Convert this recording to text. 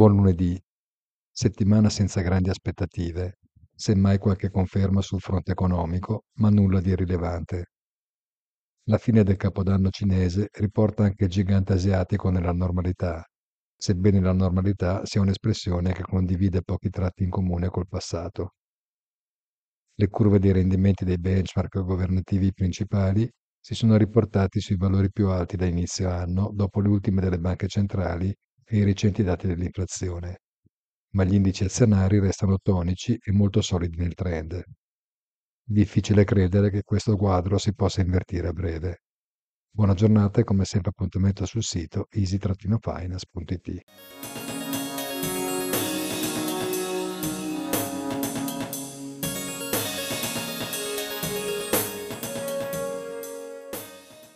Buon lunedì. Settimana senza grandi aspettative, semmai qualche conferma sul fronte economico, ma nulla di rilevante. La fine del capodanno cinese riporta anche il gigante asiatico nella normalità, sebbene la normalità sia un'espressione che condivide pochi tratti in comune col passato. Le curve dei rendimenti dei benchmark governativi principali si sono riportati sui valori più alti da inizio anno dopo le ultime delle banche centrali e i recenti dati dell'inflazione, ma gli indici azionari restano tonici e molto solidi nel trend. Difficile credere che questo quadro si possa invertire a breve. Buona giornata e come sempre appuntamento sul sito easy-finance.it.